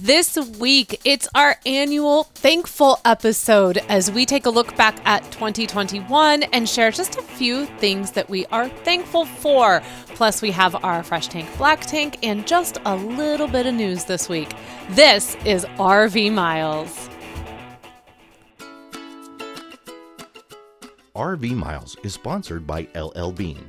this week. It's our annual Thankful episode as we take a look back at 2021 and share just a few things that we are thankful for. Plus, we have our Fresh Tank Black Tank and just a little bit of news this week. This is RV Miles. RV Miles is sponsored by LL Bean,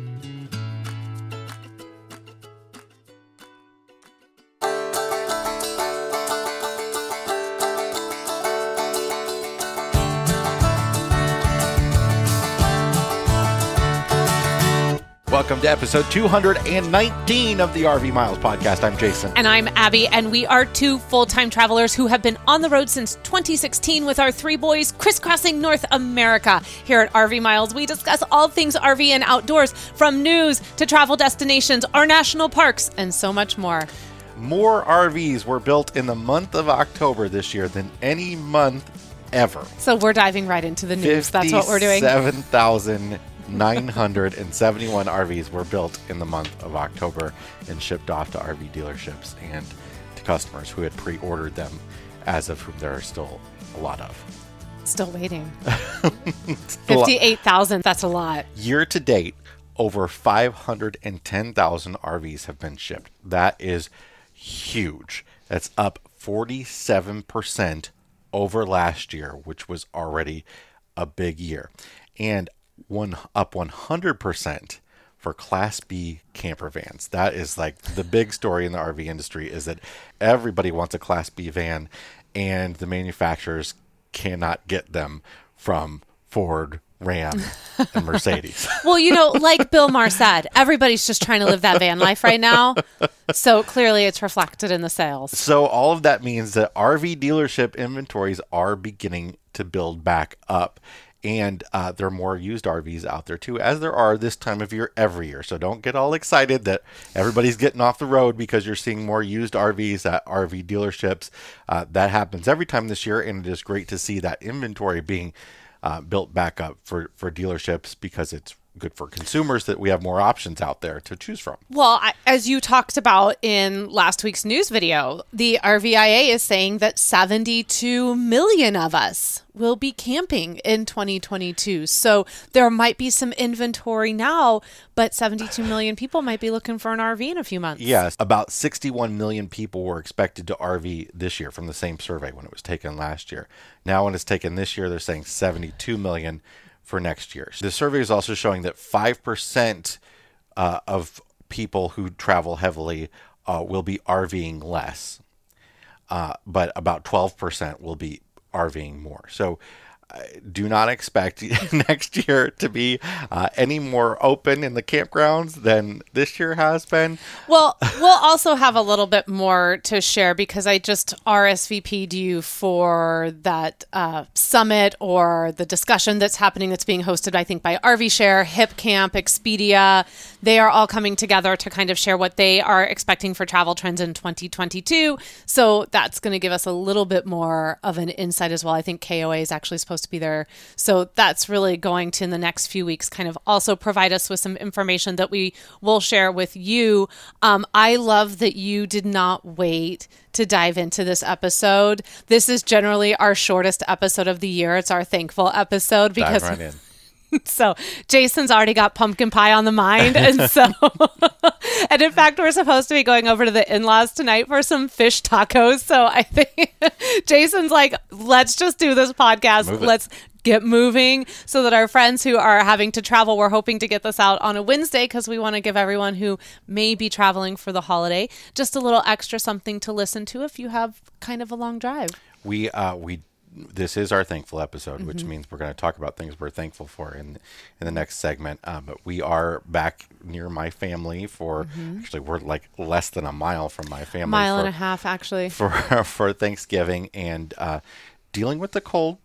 Welcome to episode 219 of the RV Miles podcast. I'm Jason. And I'm Abby, and we are two full time travelers who have been on the road since 2016 with our three boys crisscrossing North America. Here at RV Miles, we discuss all things RV and outdoors, from news to travel destinations, our national parks, and so much more. More RVs were built in the month of October this year than any month ever. So we're diving right into the news. That's what we're doing. 7,000 971 RVs were built in the month of October and shipped off to RV dealerships and to customers who had pre ordered them, as of whom there are still a lot of. Still waiting. 58,000, that's a lot. Year to date, over 510,000 RVs have been shipped. That is huge. That's up 47% over last year, which was already a big year. And one up 100% for class B camper vans. That is like the big story in the RV industry is that everybody wants a class B van and the manufacturers cannot get them from Ford, Ram, and Mercedes. well, you know, like Bill Maher said, everybody's just trying to live that van life right now. So clearly it's reflected in the sales. So all of that means that RV dealership inventories are beginning to build back up and uh, there are more used RVs out there too, as there are this time of year every year. So don't get all excited that everybody's getting off the road because you're seeing more used RVs at RV dealerships. Uh, that happens every time this year, and it is great to see that inventory being uh, built back up for for dealerships because it's good for consumers that we have more options out there to choose from. Well, I, as you talked about in last week's news video, the RVIA is saying that 72 million of us will be camping in 2022. So there might be some inventory now, but 72 million people might be looking for an RV in a few months. Yes, about 61 million people were expected to RV this year from the same survey when it was taken last year. Now when it's taken this year, they're saying 72 million for next year. The survey is also showing that 5% uh, of people who travel heavily uh, will be RVing less, uh, but about 12% will be RVing more. So do not expect next year to be uh, any more open in the campgrounds than this year has been. Well, we'll also have a little bit more to share because I just RSVP'd you for that uh, summit or the discussion that's happening that's being hosted, I think, by RV Share, Hip Camp, Expedia. They are all coming together to kind of share what they are expecting for travel trends in 2022. So that's going to give us a little bit more of an insight as well. I think KOA is actually supposed supposed to be there. So that's really going to, in the next few weeks, kind of also provide us with some information that we will share with you. Um, I love that you did not wait to dive into this episode. This is generally our shortest episode of the year. It's our thankful episode because. Dive right in. so Jason's already got pumpkin pie on the mind. And so, and in fact, we're supposed to be going over to the in laws tonight for some fish tacos. So I think Jason's like, let's just do this podcast. Let's get moving so that our friends who are having to travel, we're hoping to get this out on a Wednesday because we want to give everyone who may be traveling for the holiday just a little extra something to listen to if you have kind of a long drive. We, uh, we, this is our thankful episode, mm-hmm. which means we're going to talk about things we're thankful for in in the next segment. Uh, but we are back near my family for mm-hmm. actually we're like less than a mile from my family, mile for, and a half actually for for Thanksgiving, and uh, dealing with the cold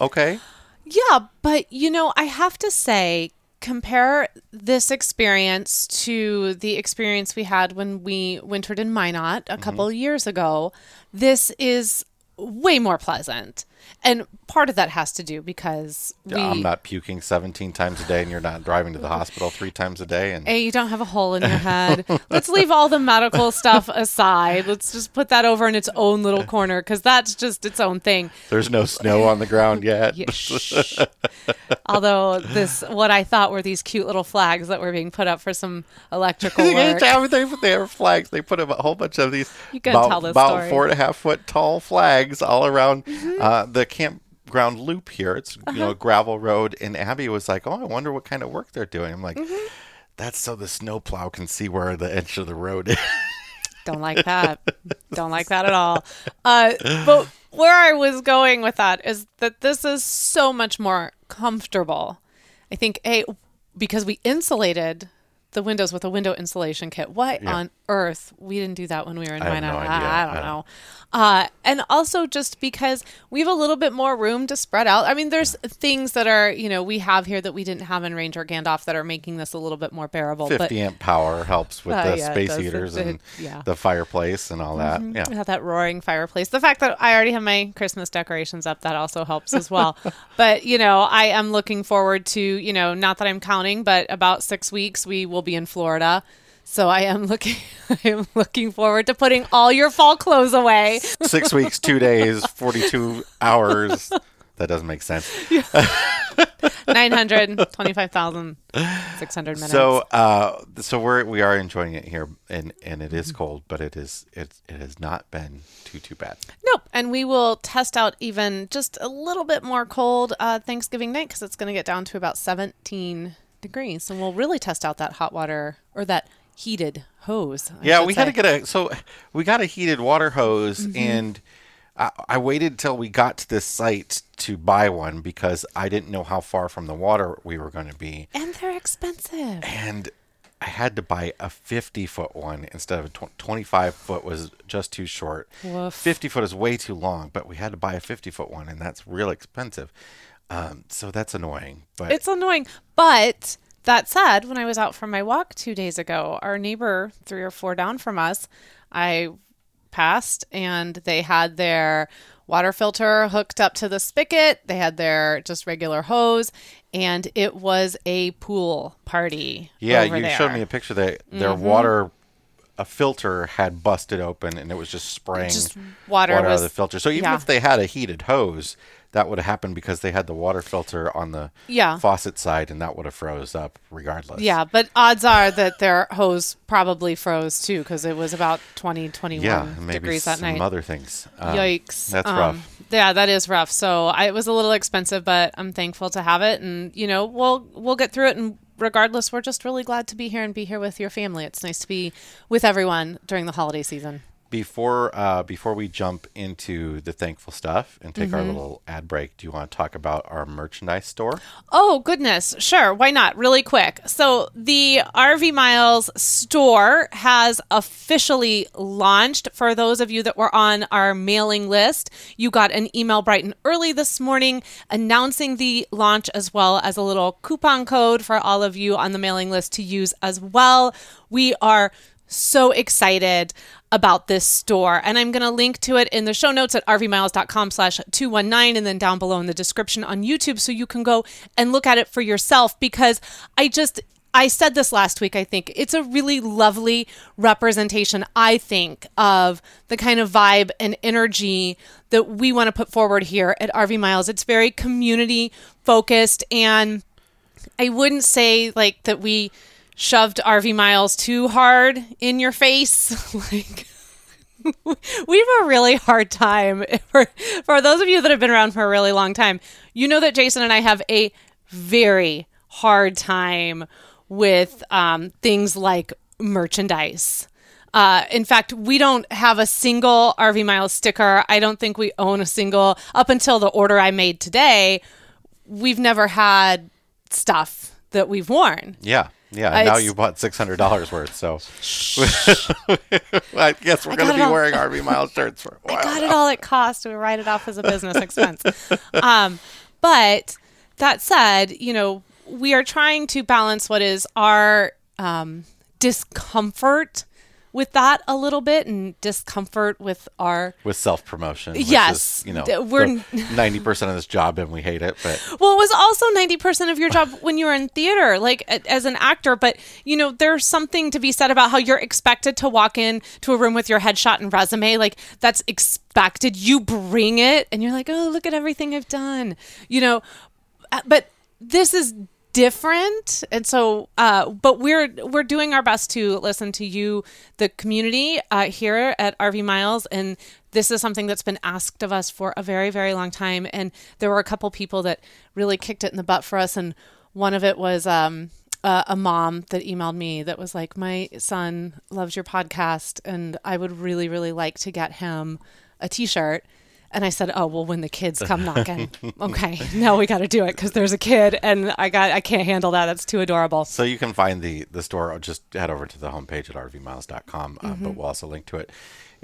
okay. Yeah, but you know, I have to say, compare this experience to the experience we had when we wintered in Minot a couple of years ago. This is way more pleasant. And part of that has to do because we I'm not puking 17 times a day, and you're not driving to the hospital three times a day. And A, you don't have a hole in your head. Let's leave all the medical stuff aside. Let's just put that over in its own little corner because that's just its own thing. there's no snow on the ground yet. Yeah. Although this, what I thought were these cute little flags that were being put up for some electrical work. Day they have flags. They put up a whole bunch of these You about, tell this about story. Mm-hmm. four and a half foot tall flags all around uh, the campground loop here. It's you Uh-huh. know gravel road, and Abby was like, "Oh, I wonder what kind of work they're doing." I'm like, Mm-hmm. "That's so the snowplow can see where the edge of the road is." Don't like that. Don't like that at all. Uh, but where I was going with that is that this is so much more comfortable. I think a because we insulated the windows with a window insulation kit. What Yeah. on earth? We didn't do that when we were in I Minot. no. I, I don't know. Uh, and also just because we have a little bit more room to spread out. I mean, there's things that are you know we have here that we didn't have in Ranger Gandalf that are making this a little bit more bearable. 50 but amp power helps with Uh, the yeah, space does. Heaters it- and yeah. the fireplace and all that. We Yeah. have that roaring fireplace. The fact that I already have my Christmas decorations up, that also helps as well. but, you know, I am looking forward to, you know, not that I'm counting, but about six weeks we will be in Florida. So I am looking I am looking forward to putting all your fall clothes away. Six weeks, two days, 42 hours. That doesn't make sense. 925,600 minutes. So, uh, so we're we are enjoying it here, and and it is cold, but it is it it has not been too too bad. Nope. And we will test out even just a little bit more cold uh, Thanksgiving night because it's going to get down to about 17 degrees. And we'll really test out that hot water or that heated hose. I yeah, we had to get a so we got a heated water hose, Mm-hmm. and I, I waited till we got to this site to buy one because I didn't know how far from the water we were going to be, And they're expensive. and I had to buy a 50 foot one instead of a tw- 25 foot was just too short. Woof. 50 foot is way too long, but we had to buy a 50 foot one, and that's real expensive. Um, so that's annoying. But It's annoying. But that said, when I was out for my walk two days ago, our neighbor, three or four down from us, I passed and they had their water filter hooked up to the spigot. They had their just regular hose, and it was a pool party. yeah, over you there. Mm-hmm. showed me a picture that their water a filter had busted open and it was just spraying Just water water out of the filter. So even yeah. if they had a heated hose, that would have happened because they had the water filter on the Yeah. faucet side and that would have froze up regardless. Yeah, but odds are that their hose probably froze too because it was about 20, 21 Yeah, maybe degrees that some night. other things. Um, Yikes. That's Um, rough. Yeah, that is rough. So I, it was a little expensive, but I'm thankful to have it. And, you know, we'll, we'll get through it. And regardless, we're just really glad to be here and be here with your family. It's nice to be with everyone during the holiday season. Before uh, before we jump into the thankful stuff and take our Mm-hmm. little ad break, do you want to talk about our merchandise store? Oh, goodness. Sure. Why not? Really quick. So, the RV Miles store has officially launched. For those of you that were on our mailing list, you got an email bright and early this morning announcing the launch as well as a little coupon code for all of you on the mailing list to use as well. We are so excited about this store. And i'm going to link to it in the show notes at rvmiles.com slash 219 and then down below in the description on youtube so you can go and look at it for yourself because i just i said this last week i think. It's a really lovely representation i think of the kind of vibe and energy that we want to put forward here at rv miles. It's very community focused and I wouldn't say like that we shoved RV miles too hard in your face. like we have a really hard time for for those of you that have been around for a really long time. You know that Jason and I have a very hard time with um, things like merchandise. Uh, in fact, we don't have a single RV Miles sticker. I don't think we own a single up until the order I made today. We've never had stuff that we've worn. Yeah, Yeah, Uh, now you bought six hundred dollars worth. So I guess we're going to be all. wearing RV Miles shirts for a while. I got it all at cost. We write it off as a business expense. Um, but that said, you know, we are trying to balance what is our um, discomfort with that a little bit and discomfort with our with self promotion. Yes, is, you know, we're- ninety percent of this job and we hate it, but Well, it was also 90% of your job when you were in theater, like as an actor. But, you know, there's something to be said about how you're expected to walk in to a room with your headshot and resume. Like, that's expected. You bring it and you're like, oh, look at everything I've done, you know. Uh, But this is different. And so uh but we're we're doing our best to listen to you the community uh here at rv miles. And this is something that's been asked of us for a very very long time. And there were a couple people that really kicked it in the butt for us. And one of it was um uh, a mom that emailed me that was like my son loves your podcast and i would really really like to get him a t-shirt and I said, "Oh well, when the kids come knocking, okay, now we got to do it because there's a kid, and I got I can't handle that. That's too adorable." So you can find the the store. Just head over to the homepage at rvmiles.com, uh, Mm-hmm. but we'll also link to it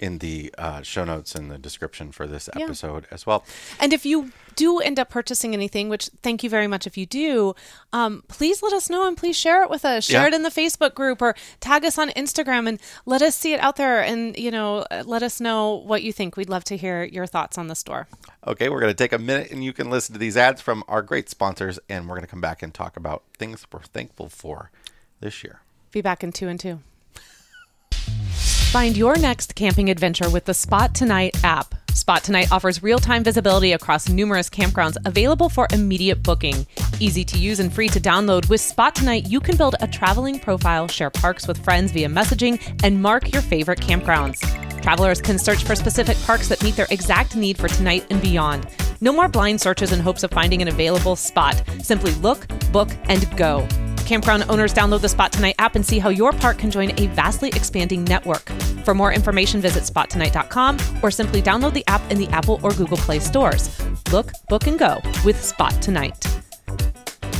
in the uh, show notes and the description for this episode as well. And if you do end up purchasing anything, which thank you very much if you do, um, please let us know and please share it with us. Share Yeah. it in the Facebook group or tag us on Instagram and let us see it out there. And you know, let us know what you think. We'd love to hear your thoughts on the store. Okay, we're going to take a minute and you can listen to these ads from our great sponsors, and we're going to come back and talk about things we're thankful for this year. Be back in two and two. Find your next camping adventure with the Spot Tonight app. Spot Tonight offers real time visibility across numerous campgrounds available for immediate booking. Easy to use and free to download, with Spot Tonight, you can build a traveling profile, share parks with friends via messaging, and mark your favorite campgrounds. Travelers can search for specific parks that meet their exact need for tonight and beyond. No more blind searches in hopes of finding an available spot. Simply look, book, and go. Campground owners download the Spot Tonight app and see how your park can join a vastly expanding network. For more information, visit spottonight.com or simply download the app in the Apple or Google Play stores. Look, book, and go with Spot Tonight.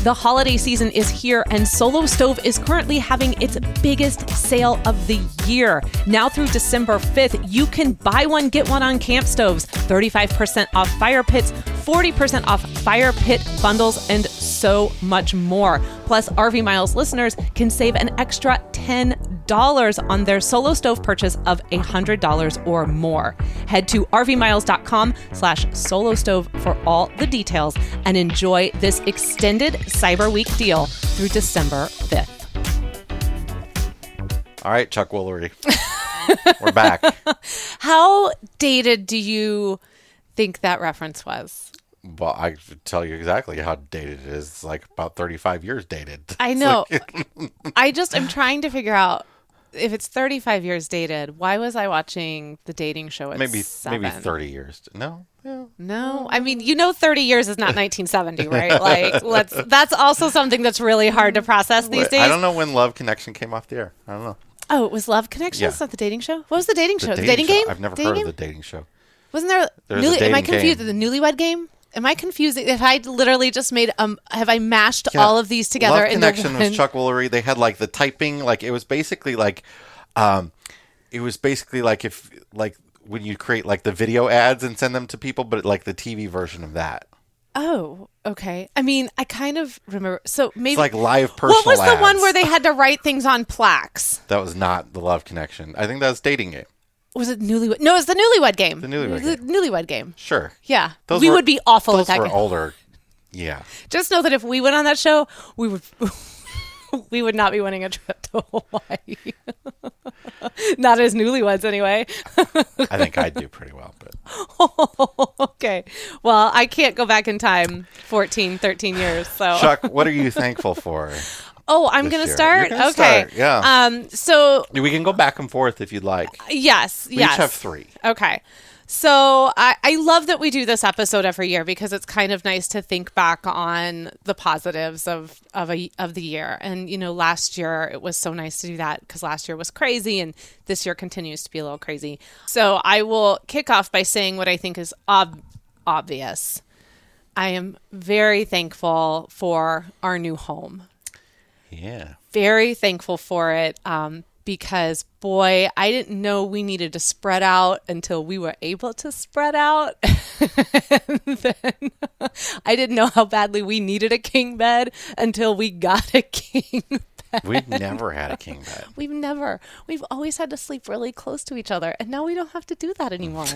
The holiday season is here, and Solo Stove is currently having its biggest sale of the year. Now through December 5th, you can buy one, get one on camp stoves, 35% off fire pits, 40% off fire pit bundles, and so much more. Plus, RV Miles listeners can save an extra $10 on their Solo Stove purchase of $100 or more. Head to rvmiles.com slash solo stove for all the details and enjoy this extended Cyber Week deal through December 5th. All right, Chuck Woolery. we're back. How dated do you think that reference was? Well, I tell you exactly how dated it is. It's like about 35 years dated. I know. like- I just am trying to figure out if it's 35 years dated, why was I watching the dating show at maybe seven? maybe 30 years. No. Yeah. No, I mean, you know, 30 years is not 1970, right? Like, let's. That's also something that's really hard to process these Wait, days. I don't know when Love Connection came off the air. I don't know. Oh, it was Love Connection. Yeah. Is that the dating show? What was the dating show? The dating dating, show. game. I've never Dating heard game? of the dating show. Wasn't there? There's a newly, am I confused? game. The newlywed game. Am I confusing? If I literally just made um, have I mashed Yeah. all of these together Love Connection was? Chuck Woolery. They had like the typing, like it was basically like, um, it was basically like if like when you create like the video ads and send them to people, but like the TV version of that. Oh, okay. I mean, I kind of remember. So maybe It's like live personal. what was the one where they had to write things on plaques? That was not the Love Connection. I think that was dating game. Was it newlywed? No, it was the newlywed game. The Newlywed The newlywed game. Sure. Yeah, Those we were- would be awful Those at that. were game. older. Yeah. Just know that if we went on that show, we would we would not be winning a trip to Hawaii. not as newlyweds, anyway. I think I'd do pretty well, but okay. Well, I can't go back in time 14, 13 years. So Chuck, what are you thankful for? Oh, I'm going to year? start. You can okay. start, yeah. Um so We can go back and forth if you'd like. yes, We yes. each have three. Okay. So I, I love that we do this episode every year because it's kind of nice to think back on the positives of of a of the year. And you know, last year it was so nice to do that because last year was crazy, and this year continues to be a little crazy. So I will kick off by saying what I think is ob- obvious. I am very thankful for our new home. Yeah. Very thankful for it. Um, because boy, I didn't know we needed to spread out until we were able to spread out. then I didn't know how badly we needed a king bed until we got a king bed. We've never had a king bed. We've never. We've always had to sleep really close to each other, and now we don't have to do that anymore.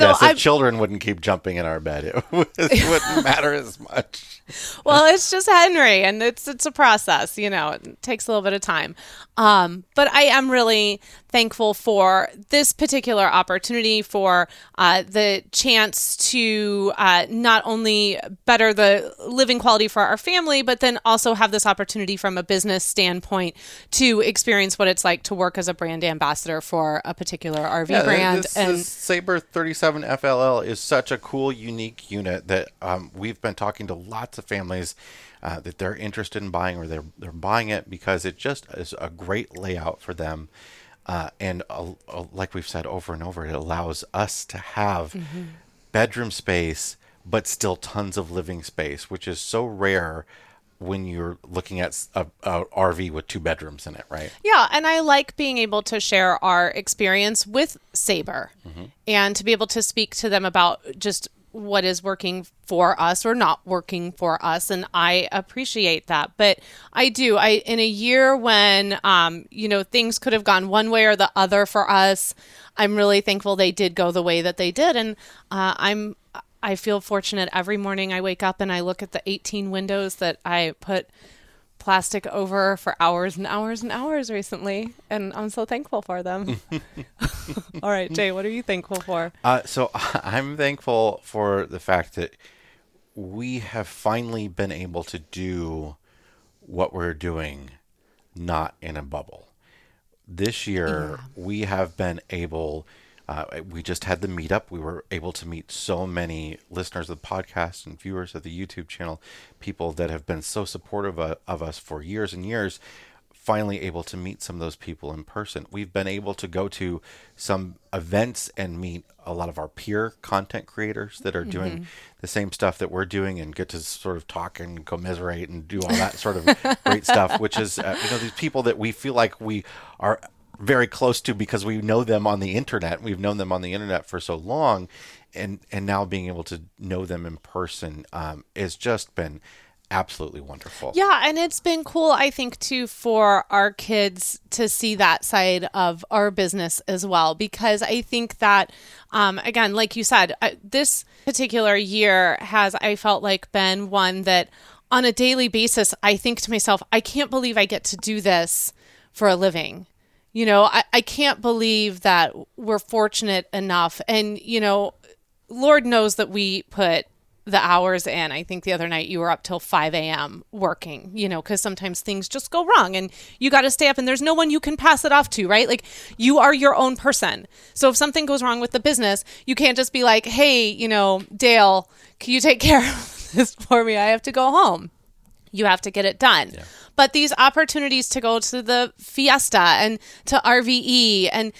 So yes, if children wouldn't keep jumping in our bed, it, would- wouldn't matter as much. well, it's just Henry, and it's it's a process. You know, it takes a little bit of time. Um, but I am really thankful for this particular opportunity, for uh, the chance to uh, not only better the living quality for our family, but then also have this opportunity from a business standpoint to experience what it's like to work as a brand ambassador for a particular RV Yeah, brand. this, and this Sabre 37 FLL is such a cool, unique unit that um, we've been talking to lots of families uh, that they're interested in buying or they're they're buying it because it just is a great layout for them. Uh, and uh, uh, like we've said over and over, it allows us to have bedroom space, but still tons of living space, which is so rare when you're looking at a, a RV with two bedrooms in it, right? Yeah, and I like being able to share our experience with Sabre and to be able to speak to them about just what is working for us or not working for us and I appreciate that. But I do. I in a year when um you know things could have gone one way or the other for us, I'm really thankful they did go the way that they did and uh, I'm I feel fortunate every morning I wake up and I look at the 18 windows that I put plastic over for hours and hours and hours recently, and I'm so thankful for them. All right, Jay, what are you thankful for? Uh, so I'm thankful for the fact that we have finally been able to do what we're doing not in a bubble. This year, we have been able, uh, we just had the meetup. We were able to meet so many listeners of the podcast and viewers of the YouTube channel, people that have been so supportive of, of us for years and years finally able to meet some of those people in person. We've been able to go to some events and meet a lot of our peer content creators that are doing the same stuff that we're doing and get to sort of talk and commiserate and do all that sort of great stuff, which is, uh, you know, these people that we feel like we are very close to because we know them on the internet. We've known them on the internet for so long. And, and now being able to know them in person um, has just been absolutely wonderful. Yeah, and it's been cool, I think, too, for our kids to see that side of our business as well. Because I think that, um, again, like you said, uh, this particular year has, I felt like, been one that on a daily basis, I think to myself, I can't believe I get to do this for a living. You know, I, I can't believe that we're fortunate enough. And, you know, Lord knows that we put the hours in. I think the other night you were up till 5 a.m. working, you know, because sometimes things just go wrong and you got to stay up and there's no one you can pass it off to, right? Like you are your own person. So if something goes wrong with the business, you can't just be like, hey, you know, Dale, can you take care of this for me? I have to go home. You have to get it done. But these opportunities to go to the fiesta and to RVE and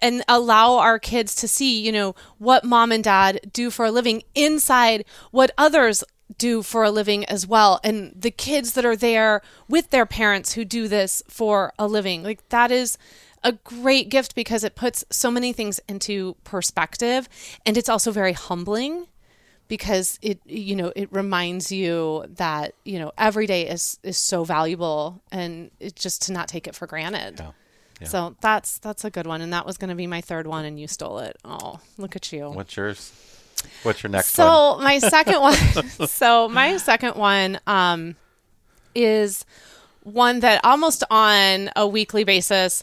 and allow our kids to see, you know, what mom and dad do for a living inside what others do for a living as well and the kids that are there with their parents who do this for a living. Like that is a great gift because it puts so many things into perspective and it's also very humbling because it you know it reminds you that you know every day is is so valuable and it just to not take it for granted Yeah. Yeah. so that's that's a good one and that was going to be my third one and you stole it oh look at you What's yours? What's your next one? so my second one so my second one um is one that almost on a weekly basis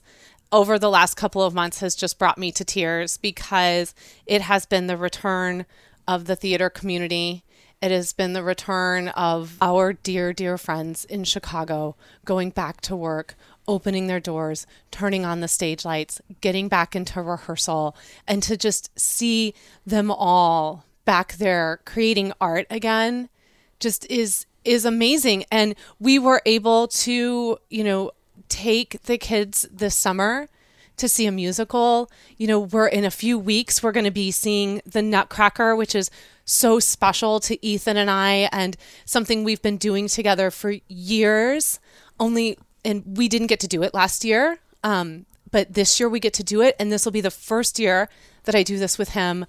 over the last couple of months has just brought me to tears because it has been the return of the theater community. It has been the return of our dear, dear friends in Chicago going back to work, opening their doors, turning on the stage lights, getting back into rehearsal, and to just see them all back there creating art again just is is amazing and we were able to you know take the kids this summer to see a musical you know we're in a few weeks we're going to be seeing the nutcracker which is so special to Ethan and I and something we've been doing together for years. Only, and we didn't get to do it last year. Um, but this year we get to do it. And this will be the first year that I do this with him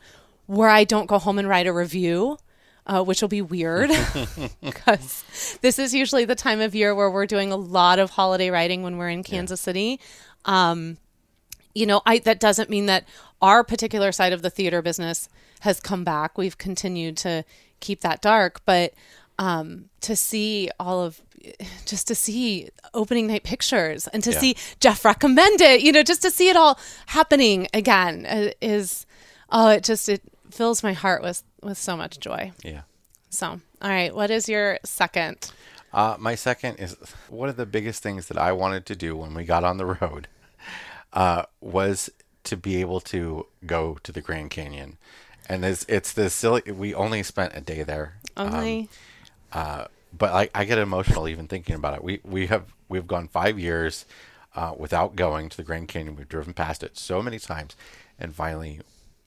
where I don't go home and write a review. Uh, which will be weird because this is usually the time of year where we're doing a lot of holiday writing when we're in Kansas City. Um, you know, I that doesn't mean that our particular side of the theater business has come back. We've continued to keep that dark, but um, to see all of just to see opening night pictures and to Yeah. see Jeff recommend it, you know, just to see it all happening again uh, is oh, it just it fills my heart with with so much joy. Yeah. So, all right, what is your second? Uh, my second is one of the biggest things that I wanted to do when we got on the road uh, was to be able to go to the Grand Canyon. And it's, it's this silly, we only spent a day there. Only Uh, but I, I get emotional even thinking about it. We, we have, we've gone five years uh, without going to the Grand Canyon. We've driven past it so many times and finally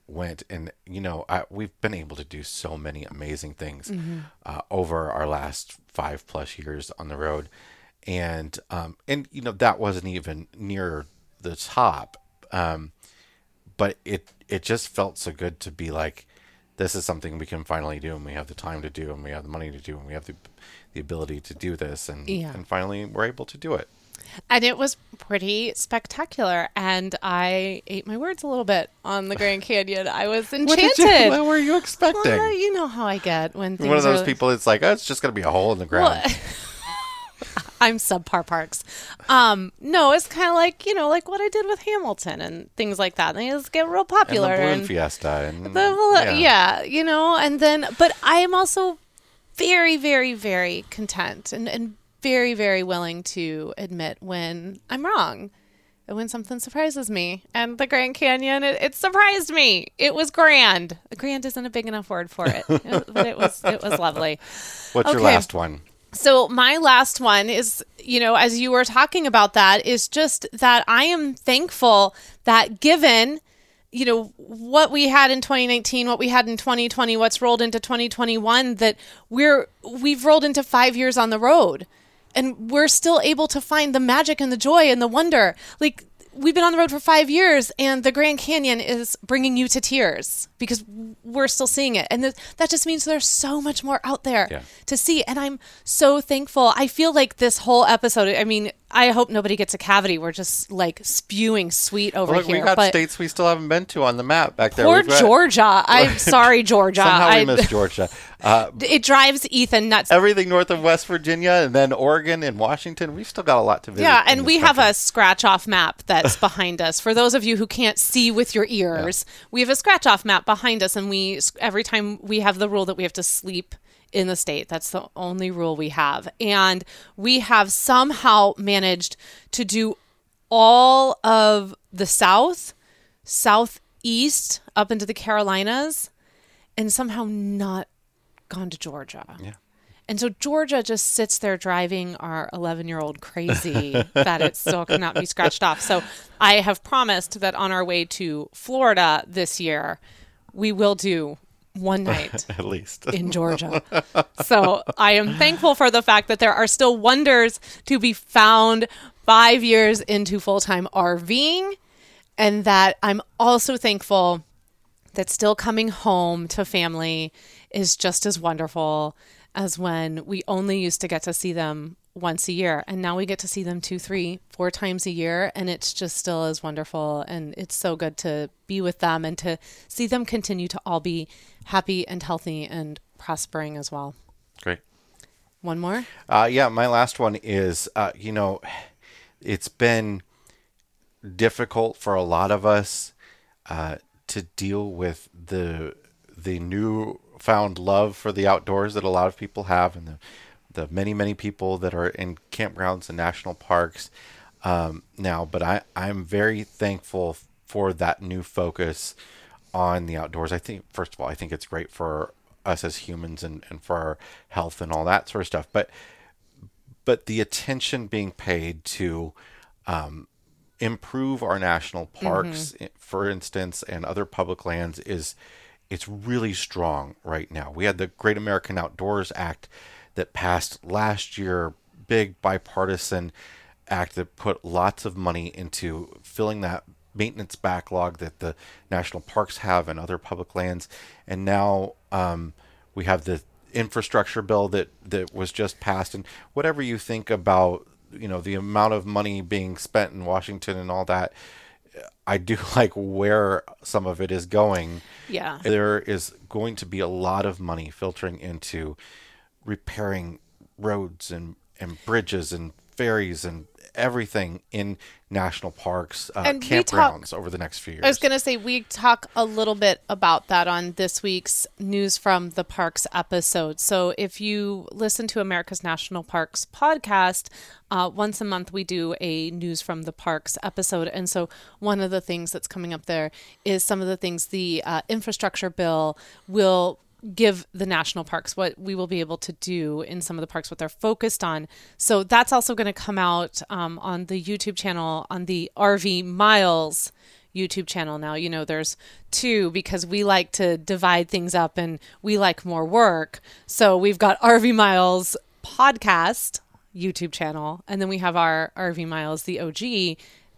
went and you know I, we've been able to do so many amazing things uh, over our last five plus years on the road and um, and you know that wasn't even near the top um, but it it just felt so good to be like this is something we can finally do and we have the time to do and we have the money to do and we have the the ability to do this and Yeah. and finally we're able to do it and it was pretty spectacular. And I ate my words a little bit on the Grand Canyon. I was enchanted. what you, what were you expecting Well, you know how I get when things one of those are, people it's like oh, it's just gonna be a hole in the ground Well, I'm subpar parks. Um, no, it's kind of like you know, like what I did with Hamilton and things like that. They just get real popular. and the balloon and fiesta and the balloon- yeah. you know, and then, but I am also very, very, very content and and very, very willing to admit when I'm wrong. And when something surprises me, and the Grand Canyon, it, it surprised me. It was grand. Grand isn't a big enough word for it, It- but it was it was lovely. what's your last one So my last one is, you know, as you were talking about that, is just that I am thankful that given, you know, what we had in 2019, what we had in 2020, what's rolled into 2021, that we're we've rolled into five years on the road, and we're still able to find the magic and the joy and the wonder. Like we've been on the road for five years, and the Grand Canyon is bringing you to tears because we're still seeing it, and th- that just means there's so much more out there Yeah. to see. And I'm so thankful. I feel like this whole episode, I mean, I hope nobody gets a cavity. We're just like spewing sweet over Look, here. we got but states we still haven't been to on the map back there. poor got- Georgia. I'm sorry, Georgia. Somehow I, we missed Georgia. Uh, it drives Ethan nuts. everything north of West Virginia and then Oregon and Washington, we've still got a lot to visit. Yeah, and we have a scratch off map that's behind us. For those of you who can't see with your ears, we have a scratch off map behind us, and we every time we have the rule that we have to sleep in the state. That's the only rule we have, and we have somehow managed to do all of the South, Southeast, up into the Carolinas, and somehow not gone to Georgia. Yeah. And so Georgia just sits there driving our 11 year old crazy that it still cannot be scratched off. So I have promised that on our way to Florida this year, we will do one night at least. in Georgia. So I am thankful for the fact that there are still wonders to be found five years into full time RVing. And that I'm also thankful that still coming home to family is just as wonderful as when we only used to get to see them once a year and now we get to see them two three four times a year and it's just still as wonderful and it's so good to be with them and to see them continue to all be happy and healthy and prospering as well Great. one more Uh, yeah, my last one is, uh, you know, it's been difficult for a lot of us uh, to deal with the the new found love for the outdoors that a lot of people have, and the the many many people that are in campgrounds and national parks um, now. But I I'm very thankful for that new focus on the outdoors. I think first of all, I think it's great for us as humans and, and for our health and all that sort of stuff. But but the attention being paid to um, improve our national parks, i- for instance, and other public lands is it's really strong right now. We had the Great American Outdoors Act that passed last year, big bipartisan act that put lots of money into filling that maintenance backlog that the national parks have and other public lands. And now um, we have the infrastructure bill that, that was just passed. And whatever you think about, you know, the amount of money being spent in Washington and all that, I do like where some of it is going. Yeah. There is going to be a lot of money filtering into repairing roads and, and bridges and ferries and everything in national parks, uh, And campgrounds talk- over the next few years. I was going to say, we talk a little bit about that on this week's News from the Parks episode. So if you listen to America's National Parks podcast, uh, once a month we do a News from the Parks episode. And so one of the things that's coming up there is some of the things the uh, infrastructure bill will give the national parks what we will be able to do in some of the parks what they're focused on. So that's also going to come out um, on the youtube channel on the rv miles youtube channel. Now you know there's two because we like to divide things up and we like more work. So we've got rv miles podcast youtube channel and then we have our rv miles the og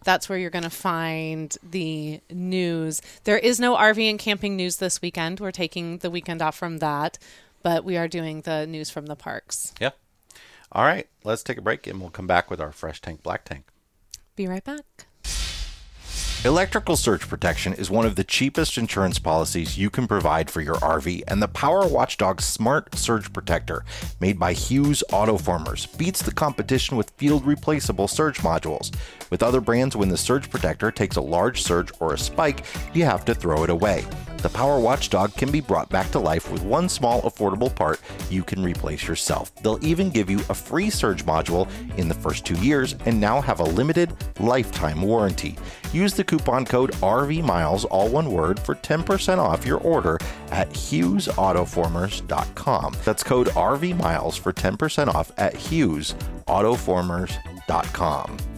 that's where you're going to find the news. There is no RV and camping news this weekend. We're taking the weekend off from that, but we are doing the news from the parks. yeah. All right. Let's take a break and we'll come back with our fresh tank, black tank. Be right back. Electrical surge protection is one of the cheapest insurance policies you can provide for your RV, and the Power Watchdog Smart Surge Protector, made by Hughes Autoformers, beats the competition with field replaceable surge modules. With other brands, when the surge protector takes a large surge or a spike, you have to throw it away. The Power Watchdog can be brought back to life with one small affordable part you can replace yourself. They'll even give you a free surge module in the first two years and now have a limited lifetime warranty. Use the coupon code RVMILES, all one word, for 10% off your order at HughesAutoformers.com. That's code RVMILES for 10% off at HughesAutoformers.com.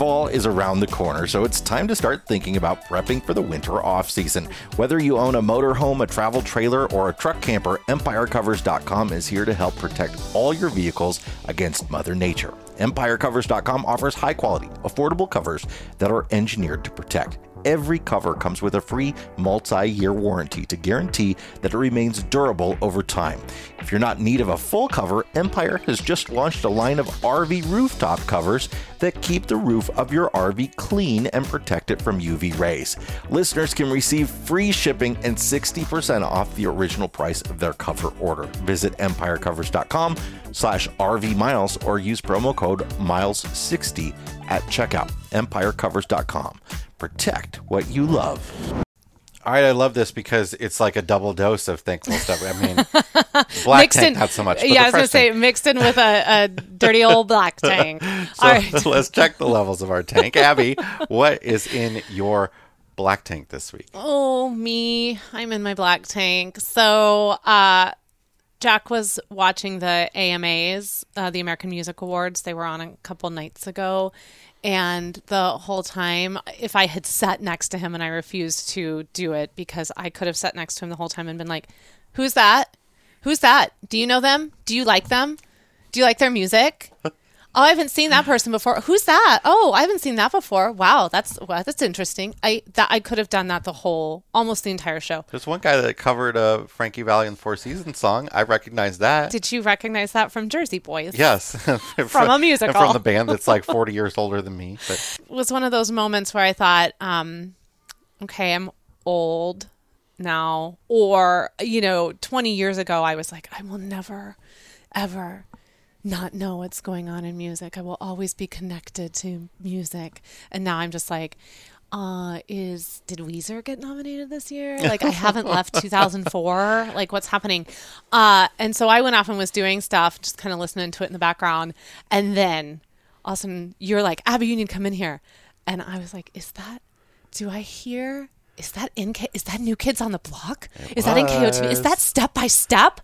Fall is around the corner, so it's time to start thinking about prepping for the winter off season. Whether you own a motorhome, a travel trailer, or a truck camper, EmpireCovers.com is here to help protect all your vehicles against Mother Nature. EmpireCovers.com offers high quality, affordable covers that are engineered to protect. Every cover comes with a free multi year warranty to guarantee that it remains durable over time. If you're not in need of a full cover, Empire has just launched a line of RV rooftop covers that keep the roof of your RV clean and protect it from UV rays. Listeners can receive free shipping and 60% off the original price of their cover order. Visit empirecovers.com slash RV miles or use promo code miles60 at checkout. Empirecovers.com. Protect what you love. All right, I love this because it's like a double dose of thankful stuff. I mean, black mixed tank in, not so much. yeah, I was going to say mixed in with a, a dirty old black tank. So All right. let's check the levels of our tank. Abby, what is in your black tank this week? Oh, me. I'm in my black tank. So, uh, Jack was watching the AMAs, uh, the American Music Awards. They were on a couple nights ago. And the whole time, if I had sat next to him and I refused to do it because I could have sat next to him the whole time and been like, Who's that? Who's that? Do you know them? Do you like them? Do you like their music? Oh, I haven't seen that person before. Who's that? Oh, I haven't seen that before. Wow, that's wow, that's interesting. I that I could have done that the whole almost the entire show. There's one guy that covered a Frankie Valli and Four Seasons song. I recognize that. Did you recognize that from Jersey Boys? yes, from, a musical. from the band that's like 40 years older than me. But It was one of those moments where I thought, um, okay, I'm old now, or you know, 20 years ago, I was like, I will never, ever not know what's going on in music. I will always be connected to music, and now I'm just like. Uh, is did Weezer get nominated this year? Like I haven't left 2004. Like what's happening? Uh, and so I went off and was doing stuff, just kind of listening to it in the background, and then all of a sudden you're like, Abby, you need to come in here. And I was like, is that, do I hear, is that in, is that New Kids on the Block? is that NKOTB? Is that Step by Step?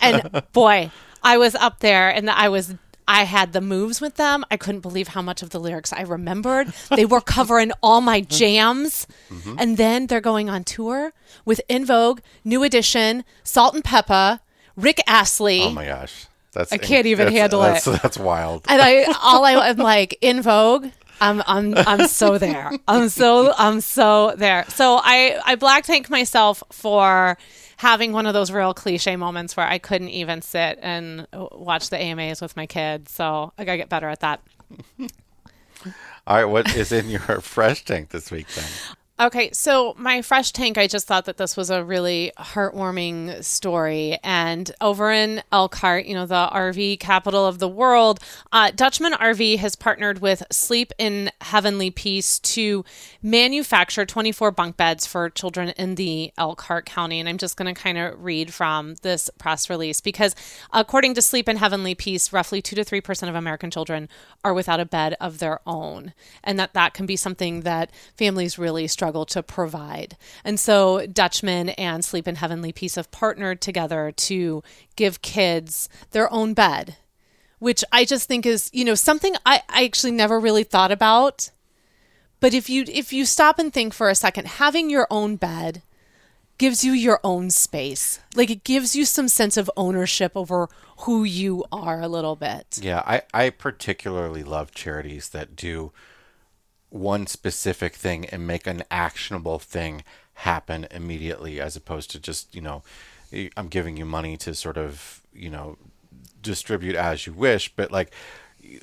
and boy, I was up there and I was, I had the moves with them. I couldn't believe how much of the lyrics I remembered. They were covering all my jams. Mm-hmm. And then they're going on tour with En Vogue, New Edition, Salt-N-Pepa, Rick Astley. Oh my gosh. That's I can't even that's- handle that's, it. That's wild. and I all I am like En Vogue. I'm I'm I'm so there. I'm so I'm so there. So I I black tank myself for having one of those real cliche moments where I couldn't even sit and watch the AMAs with my kids. So I gotta get better at that. All right, what is in your fresh tank this week then? Okay, so my fresh tank, I just thought that this was a really heartwarming story. And over in Elkhart, you know, the RV capital of the world, uh, Dutchman RV has partnered with Sleep in Heavenly Peace to manufacture 24 bunk beds for children in the Elkhart County. And I'm just going to kind of read from this press release because, according to Sleep in Heavenly Peace, roughly 2 to 3% of American children are without a bed of their own. And that that can be something that families really struggle to provide. And so Dutchman and Sleep in Heavenly Peace have partnered together to give kids their own bed, which I just think is, you know, something I, I actually never really thought about. But if you if you stop and think for a second, having your own bed gives you your own space. Like it gives you some sense of ownership over who you are a little bit. Yeah, I, I particularly love charities that do one specific thing and make an actionable thing happen immediately as opposed to just, you know, I'm giving you money to sort of, you know, distribute as you wish, but like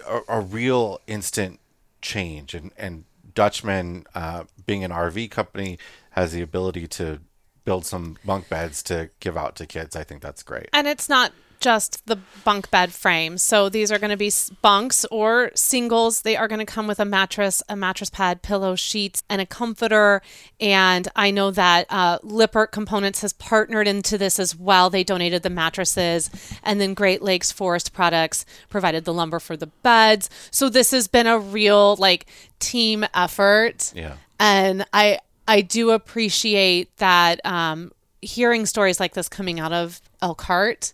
a, a real instant change. And, and Dutchman, uh, being an RV company, has the ability to build some bunk beds to give out to kids. I think that's great. And it's not just the bunk bed frame. So these are going to be bunks or singles. They are going to come with a mattress, a mattress pad, pillow, sheets, and a comforter. And I know that uh, Lippert Components has partnered into this as well. They donated the mattresses, and then Great Lakes Forest Products provided the lumber for the beds. So this has been a real like team effort. Yeah. And I I do appreciate that um, hearing stories like this coming out of Elkhart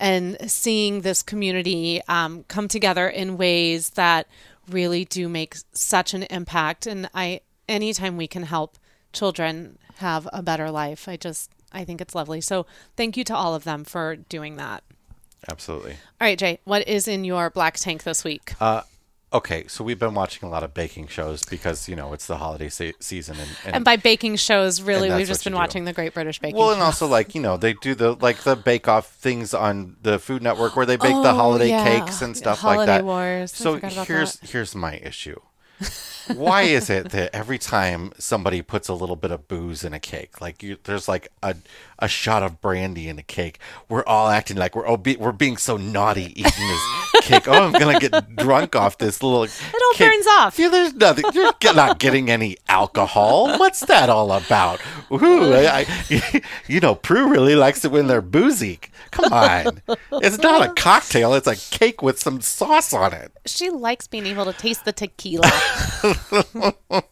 and seeing this community um, come together in ways that really do make such an impact. And I, anytime we can help children have a better life, I just, I think it's lovely. So thank you to all of them for doing that. Absolutely. All right, Jay, what is in your black tank this week? Uh, okay, so we've been watching a lot of baking shows because you know it's the holiday se- season, and, and, and by baking shows, really, we've just been watching the Great British Baking well, Show. and also like you know they do the like the Bake Off things on the Food Network where they bake the Oh, holiday yeah. cakes and stuff like that. Wars. So here's that. here's my issue. Why is it that every time somebody puts a little bit of booze in a cake, like you, there's like a a shot of brandy in a cake, we're all acting like we're oh, be, we're being so naughty eating this cake. Oh, I'm gonna get drunk off this little. It all burns off. Yeah, there's nothing. You're not getting any alcohol. What's that all about? Ooh, I, I, you know, Prue really likes it when they're boozy. Come on, it's not a cocktail. It's a cake with some sauce on it. she likes being able to taste the tequila.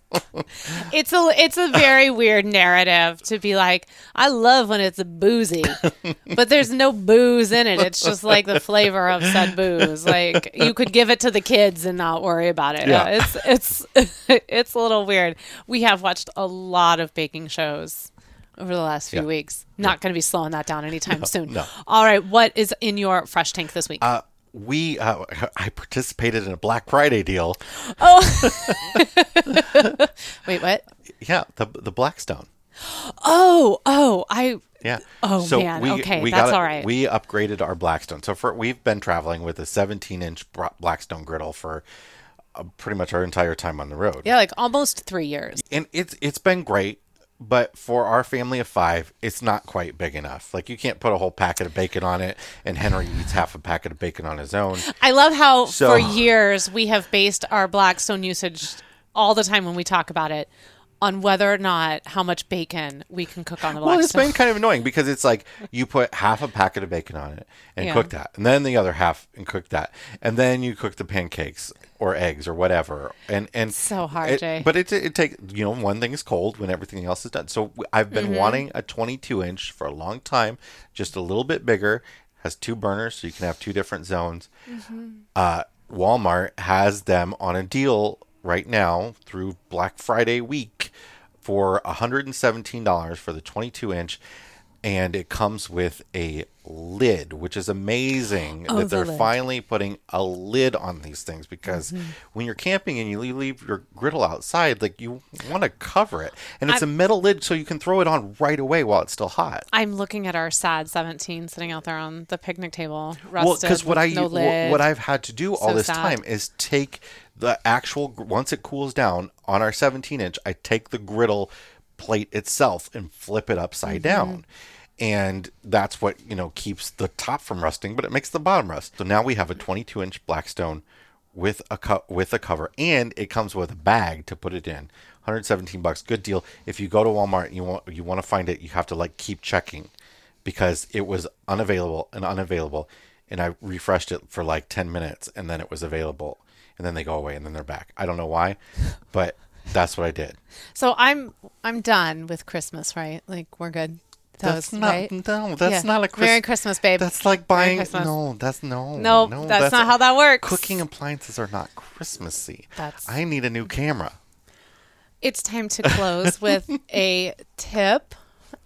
it's a it's a very weird narrative to be like, I love when it's boozy, but there's no booze in it. It's just like the flavor of said booze. Like you could give it to the kids and not worry about it. Yeah. It's it's it's a little weird. We have watched a lot of baking shows over the last few Yeah. weeks. Not going to be slowing that down anytime soon. no. All right, what is in your fresh tank this week? Uh, we, uh, I participated in a Black Friday deal. Oh, wait, what? Yeah, the the Blackstone. Oh, oh, I Yeah. Oh, man. Okay, we that's got all right. We upgraded our Blackstone. So for we've been traveling with a 17 inch Blackstone griddle for uh, pretty much our entire time on the road. yeah, like almost three years. and it's it's been great but for our family of five it's not quite big enough. Like you can't put a whole packet of bacon on it and henry eats half a packet of bacon on his own. I love how So- for years we have based our Blackstone usage all the time when we talk about it on whether or not how much bacon we can cook on the well it's Blackstone. been kind of annoying because it's like you put half a packet of bacon on it and Yeah. cook that and then the other half and cook that and then you cook the pancakes or eggs or whatever and and So hard, it- Jay. but it it takes you know one thing is cold when everything else is done so i've been Mm-hmm. wanting a 22 inch for a long time just a little bit bigger has two burners, so you can have two different zones. Uh, Walmart has them on a deal right now through Black Friday week for $117 for the 22 inch. And it comes with a lid, which is amazing Oh, that the they're lid. finally putting a lid on these things because Mm-hmm. when you're camping and you leave your griddle outside, like you want to cover it. And it's a metal lid so you can throw it on right away while it's still hot. I'm looking at our sad 17 sitting out there on the picnic table, rusted. well because what I no lid, what I've had to do all So this sad. time is take the actual once it cools down on our 17 inch i take the griddle plate itself and flip it upside Mm-hmm. down and that's what you know keeps the top from rusting but it makes the bottom rust so now we have a 22 inch blackstone with a co- with a cover and it comes with a bag to put it in 117 bucks good deal if you go to walmart and you want you want to find it you have to like keep checking because it was unavailable and unavailable and I refreshed it for like 10 minutes and then it was available and then they go away and then they're back. I don't know why, but that's what I did. So I'm I'm done with Christmas, right? Like we're good. That That's not right? no, that's Yeah. not a Christmas. Merry Christmas, babe. That's like buying no, that's no. Nope, no, that's not how that works. Cooking appliances are not Christmassy. That's- I need a new camera. It's time to close with a tip.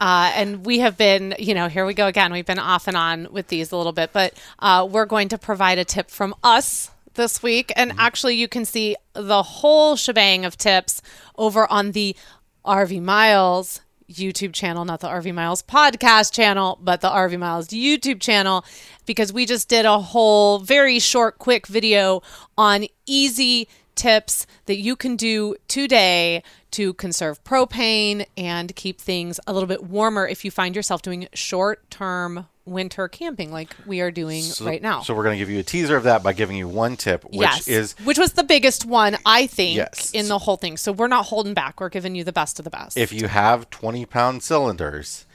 Uh, and we have been, you know, here we go again. We've been off and on with these a little bit, but uh, we're going to provide a tip from us this week. And actually, you can see the whole shebang of tips over on the RV Miles YouTube channel, not the RV Miles podcast channel, but the RV Miles YouTube channel, because we just did a whole very short, quick video on easy tips that you can do today to conserve propane and keep things a little bit warmer if you find yourself doing short term winter camping like we are doing right now. So we're going to give you a teaser of that by giving you one tip, which yes. is which was the biggest one I think Yes. in the whole thing. So we're not holding back. We're giving you the best of the best. if you have 20 pound cylinders,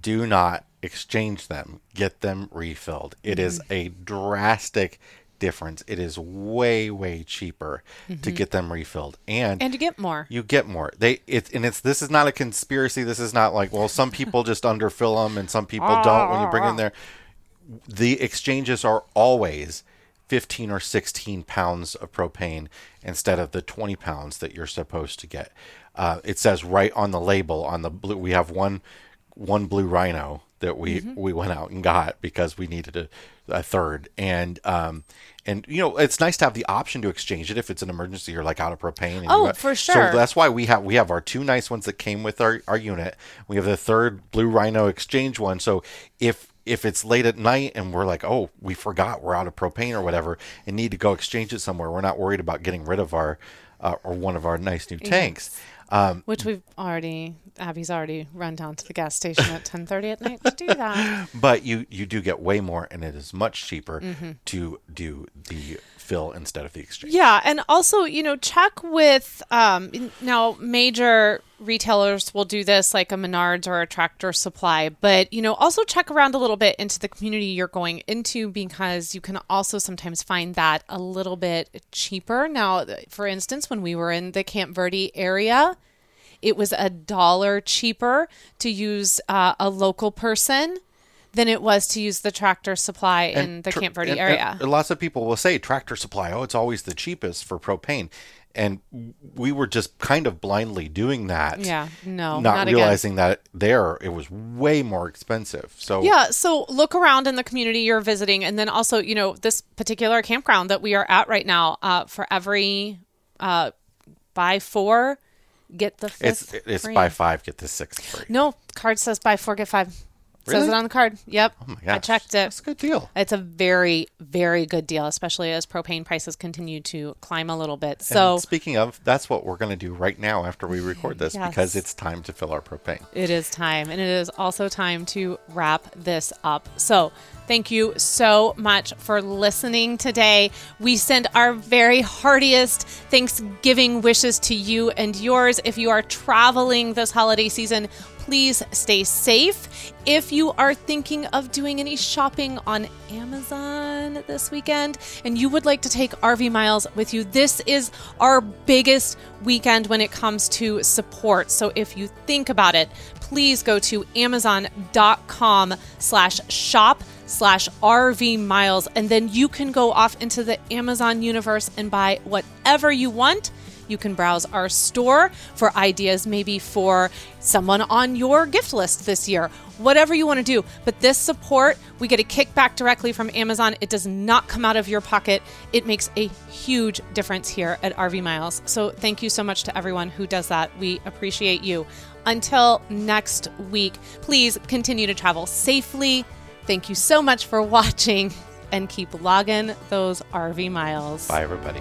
do not exchange them. Get them refilled. It is Mm-hmm. a drastic difference. It is way, way cheaper to get them refilled. And, Mm-hmm. and to get more. you get more. They it and it's this is not a conspiracy. This is not like well, some people just underfill them and some people don't when you bring in there. The exchanges are always 15 or 16 pounds of propane instead of the 20 pounds that you're supposed to get. Uh, it says right on the label on the blue. We have one one blue rhino that we we went out and got because we needed a, a third. And um and you know it's nice to have the option to exchange it if it's an emergency or like out of propane and Oh, got- for so that's why we have we have our two nice ones that came with our, our unit. We have the third blue rhino exchange one. So if if it's late at night and we're like oh we forgot we're out of propane or whatever and need to go exchange it somewhere we're not worried about getting rid of our uh, or one of our nice new tanks. Um, Which we've already Abby's already run down to the gas station at ten thirty at night to do that. but you you do get way more and it is much cheaper Mm-hmm. to do the fill instead of the exchange Yeah, and also, you know, check with um now major retailers will do this like a Menards or a Tractor Supply, but you know, also check around a little bit into the community you're going into because you can also sometimes find that a little bit cheaper. Now, for instance, when we were in the Camp Verde area, it was a dollar cheaper to use uh, a local person than it was to use the Tractor Supply in the Tr- Camp Verde and- area. and lots of people will say tractor supply. Oh, it's always the cheapest for propane, and we were just kind of blindly doing that. Yeah, no, not, not again. realizing that there it was way more expensive. So Yeah, so look around in the community you're visiting, and then also, you know, this particular campground that we are at right now. Uh, for every uh, buy four, get the it's fifth. it's free. by five get the sixth free. No card says buy four get five. Really? Says it on the card. Yep, Oh my I checked it. That's a good deal. It's a very, very good deal, especially as propane prices continue to climb a little bit. So and speaking of, that's what we're going to do right now after we record this Yes. because it's time to fill our propane. It is time, and it is also time to wrap this up. So, thank you so much for listening today. We send our very heartiest Thanksgiving wishes to you and yours. If you are traveling this holiday season, please stay safe. If you are thinking of doing any shopping on Amazon this weekend and you would like to take RV Miles with you, this is our biggest weekend when it comes to support. So if you think about it, please go to amazon.com slash shop slash RV miles. And then you can go off into the Amazon universe and buy whatever you want. You can browse our store for ideas, maybe for someone on your gift list this year, whatever you want to do. But this support, we get a kickback directly from Amazon. It does not come out of your pocket. It makes a huge difference here at RV Miles. So thank you so much to everyone who does that. We appreciate you. Until next week, please continue to travel safely. Thank you so much for watching and keep logging those RV miles. Bye, everybody.